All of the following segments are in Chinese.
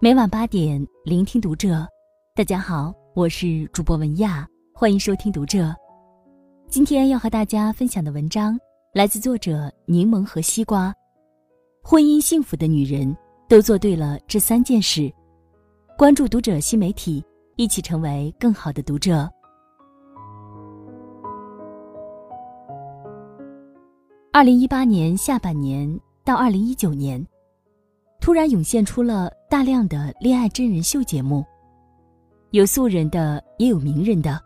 每晚八点，聆听读者。大家好，我是主播文亚，欢迎收听读者。今天要和大家分享的文章来自作者柠檬和西瓜。婚姻幸福的女人都做对了这三件事。关注读者新媒体，一起成为更好的读者。二零一八年下半年到二零一九年。突然涌现出了大量的恋爱真人秀节目，有素人的，也有名人的，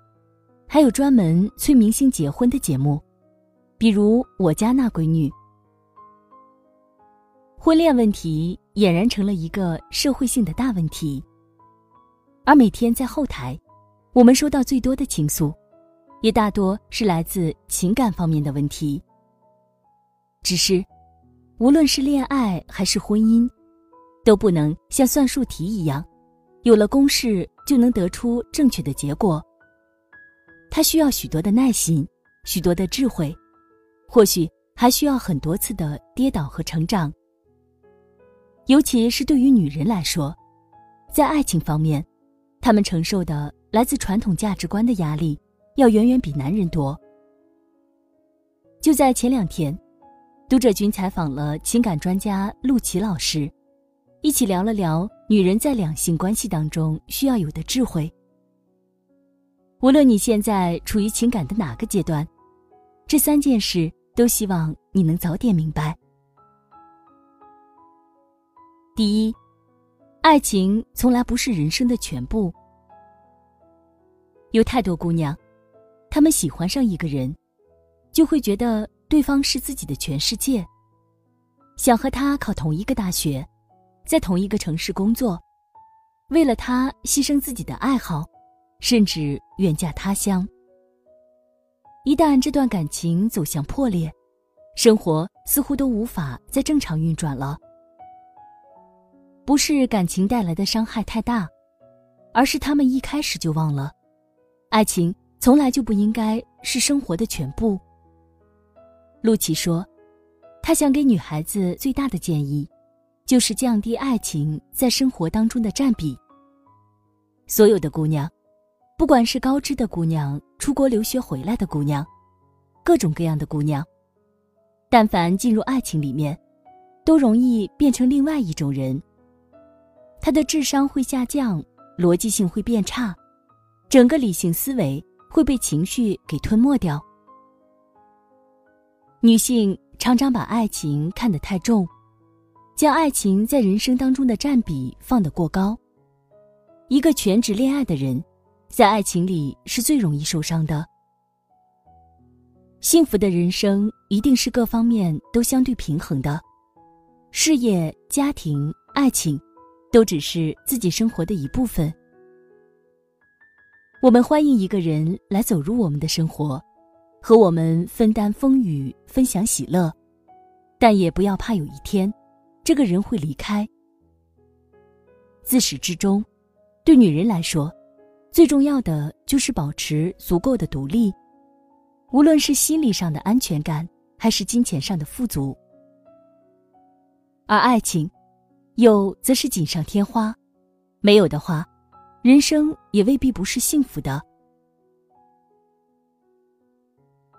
还有专门催明星结婚的节目，比如《我家那闺女》。婚恋问题俨然成了一个社会性的大问题，而每天在后台，我们收到最多的倾诉，也大多是来自情感方面的问题。只是，无论是恋爱还是婚姻。都不能像算术题一样，有了公式就能得出正确的结果。它需要许多的耐心，许多的智慧，或许还需要很多次的跌倒和成长。尤其是对于女人来说，在爱情方面，她们承受的来自传统价值观的压力要远远比男人多。就在前两天，读者君采访了情感专家陆琪老师。一起聊了聊女人在两性关系当中需要有的智慧。无论你现在处于情感的哪个阶段，这三件事都希望你能早点明白。第一，爱情从来不是人生的全部。有太多姑娘，她们喜欢上一个人，就会觉得对方是自己的全世界，想和他考同一个大学。在同一个城市工作，为了他牺牲自己的爱好，甚至远嫁他乡。一旦这段感情走向破裂，生活似乎都无法再正常运转了。不是感情带来的伤害太大，而是他们一开始就忘了，爱情从来就不应该是生活的全部。陆琪说，他想给女孩子最大的建议。就是降低爱情在生活当中的占比。所有的姑娘，不管是高知的姑娘、出国留学回来的姑娘，各种各样的姑娘，但凡进入爱情里面，都容易变成另外一种人。她的智商会下降，逻辑性会变差，整个理性思维会被情绪给吞没掉。女性常常把爱情看得太重。将爱情在人生当中的占比放得过高。一个全职恋爱的人，在爱情里是最容易受伤的。幸福的人生一定是各方面都相对平衡的，事业、家庭、爱情，都只是自己生活的一部分。我们欢迎一个人来走入我们的生活，和我们分担风雨，分享喜乐，但也不要怕有一天。这个人会离开。自始至终，对女人来说，最重要的就是保持足够的独立，无论是心理上的安全感，还是金钱上的富足。而爱情，有则是锦上添花，没有的话，人生也未必不是幸福的。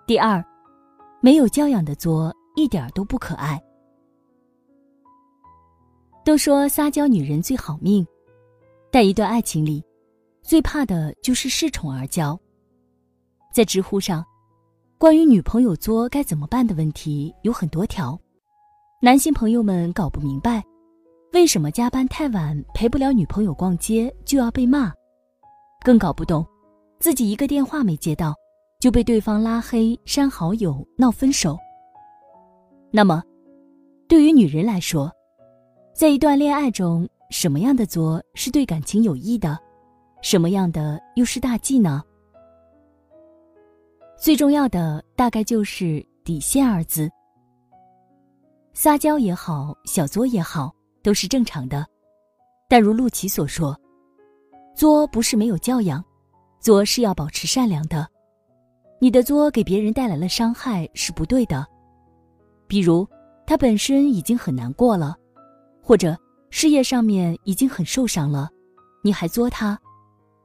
第二，没有教养的作一点都不可爱。都说撒娇女人最好命，但一段爱情里，最怕的就是恃宠而骄。在知乎上，关于女朋友作该怎么办的问题有很多条，男性朋友们搞不明白，为什么加班太晚陪不了女朋友逛街就要被骂，更搞不懂，自己一个电话没接到，就被对方拉黑删好友闹分手。那么，对于女人来说，在一段恋爱中，什么样的作是对感情有益的，什么样的又是大忌呢？最重要的大概就是底线二字。撒娇也好，小作也好，都是正常的。但如陆琪所说，作不是没有教养，作是要保持善良的。你的作给别人带来了伤害是不对的。比如，他本身已经很难过了。或者事业上面已经很受伤了，你还作他，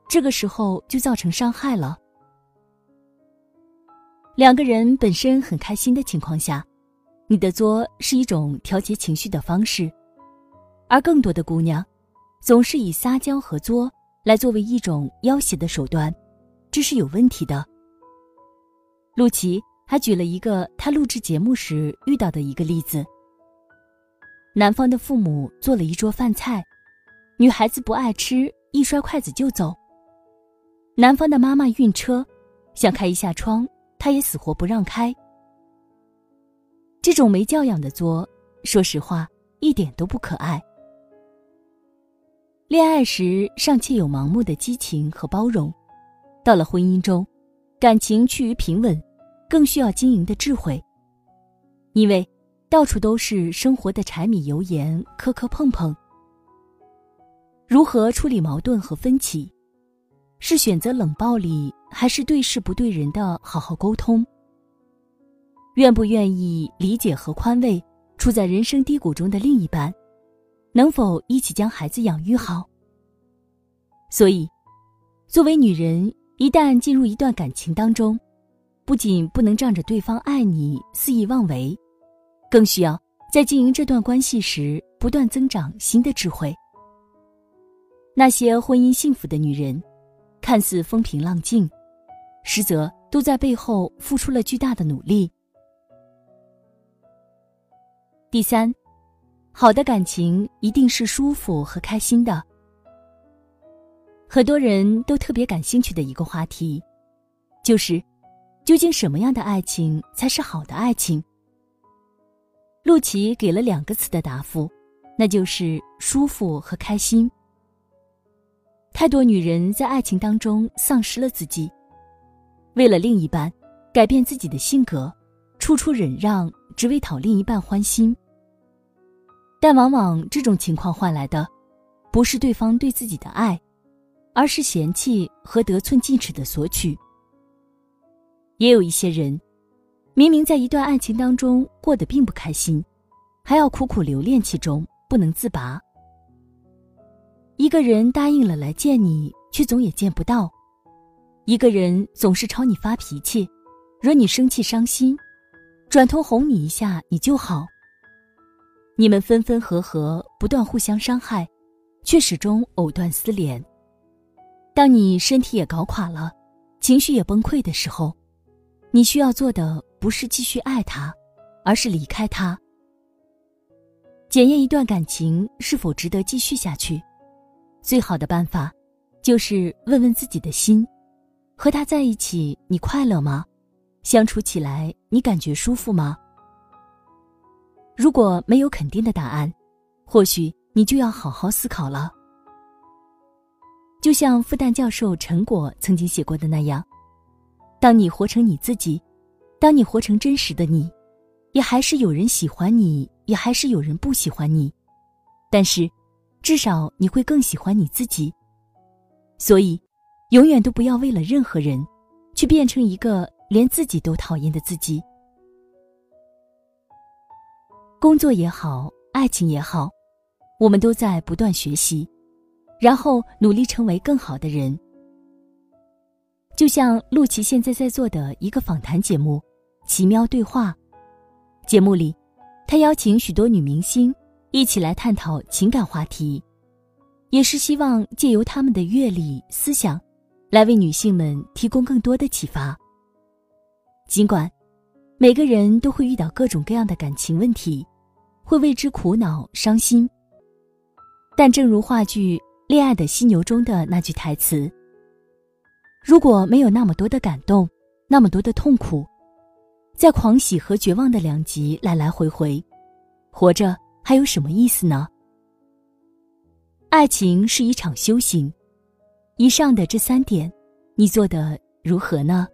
这个时候就造成伤害了。两个人本身很开心的情况下，你的作是一种调节情绪的方式，而更多的姑娘，总是以撒娇和作来作为一种要挟的手段，这是有问题的。陆琪还举了一个他录制节目时遇到的一个例子：男方的父母做了一桌饭菜，女孩子不爱吃，一摔筷子就走。男方的妈妈晕车，想开一下窗。他也死活不让开。这种没教养的作，说实话一点都不可爱。恋爱时尚且有盲目的激情和包容，到了婚姻中，感情趋于平稳，更需要经营的智慧。因为到处都是生活的柴米油盐，磕磕碰碰。如何处理矛盾和分歧？是选择冷暴力，还是对事不对人的好好沟通？愿不愿意理解和宽慰处在人生低谷中的另一半？能否一起将孩子养育好？所以，作为女人，一旦进入一段感情当中，不仅不能仗着对方爱你肆意妄为，更需要在经营这段关系时不断增长新的智慧。那些婚姻幸福的女人。看似风平浪静，实则都在背后付出了巨大的努力。第三，好的感情一定是舒服和开心的。很多人都特别感兴趣的一个话题，就是究竟什么样的爱情才是好的爱情？陆琪给了两个词的答复，那就是舒服和开心。太多女人在爱情当中丧失了自己，为了另一半，改变自己的性格，处处忍让，只为讨另一半欢心。但往往这种情况换来的，不是对方对自己的爱，而是嫌弃和得寸进尺的索取。也有一些人，明明在一段爱情当中过得并不开心，还要苦苦留恋其中，不能自拔。一个人答应了来见你，却总也见不到；一个人总是朝你发脾气，惹你生气伤心，转头哄你一下你就好。你们分分合合，不断互相伤害，却始终藕断丝连。当你身体也搞垮了，情绪也崩溃的时候，你需要做的不是继续爱他，而是离开他。检验一段感情是否值得继续下去。最好的办法，就是问问自己的心：和他在一起，你快乐吗？相处起来，你感觉舒服吗？如果没有肯定的答案，或许你就要好好思考了。就像复旦教授陈果曾经写过的那样：当你活成你自己，当你活成真实的你，也还是有人喜欢你，也还是有人不喜欢你，但是。至少你会更喜欢你自己，所以，永远都不要为了任何人，去变成一个连自己都讨厌的自己。工作也好，爱情也好，我们都在不断学习，然后努力成为更好的人。就像陆琪现在在做的一个访谈节目《奇妙对话》，节目里，他邀请许多女明星。一起来探讨情感话题，也是希望借由他们的阅历、思想，来为女性们提供更多的启发。尽管每个人都会遇到各种各样的感情问题，会为之苦恼、伤心，但正如话剧《恋爱的犀牛》中的那句台词：“如果没有那么多的感动，那么多的痛苦，在狂喜和绝望的两极来来回回，活着。”还有什么意思呢？爱情是一场修行。以上的这三点，你做的如何呢？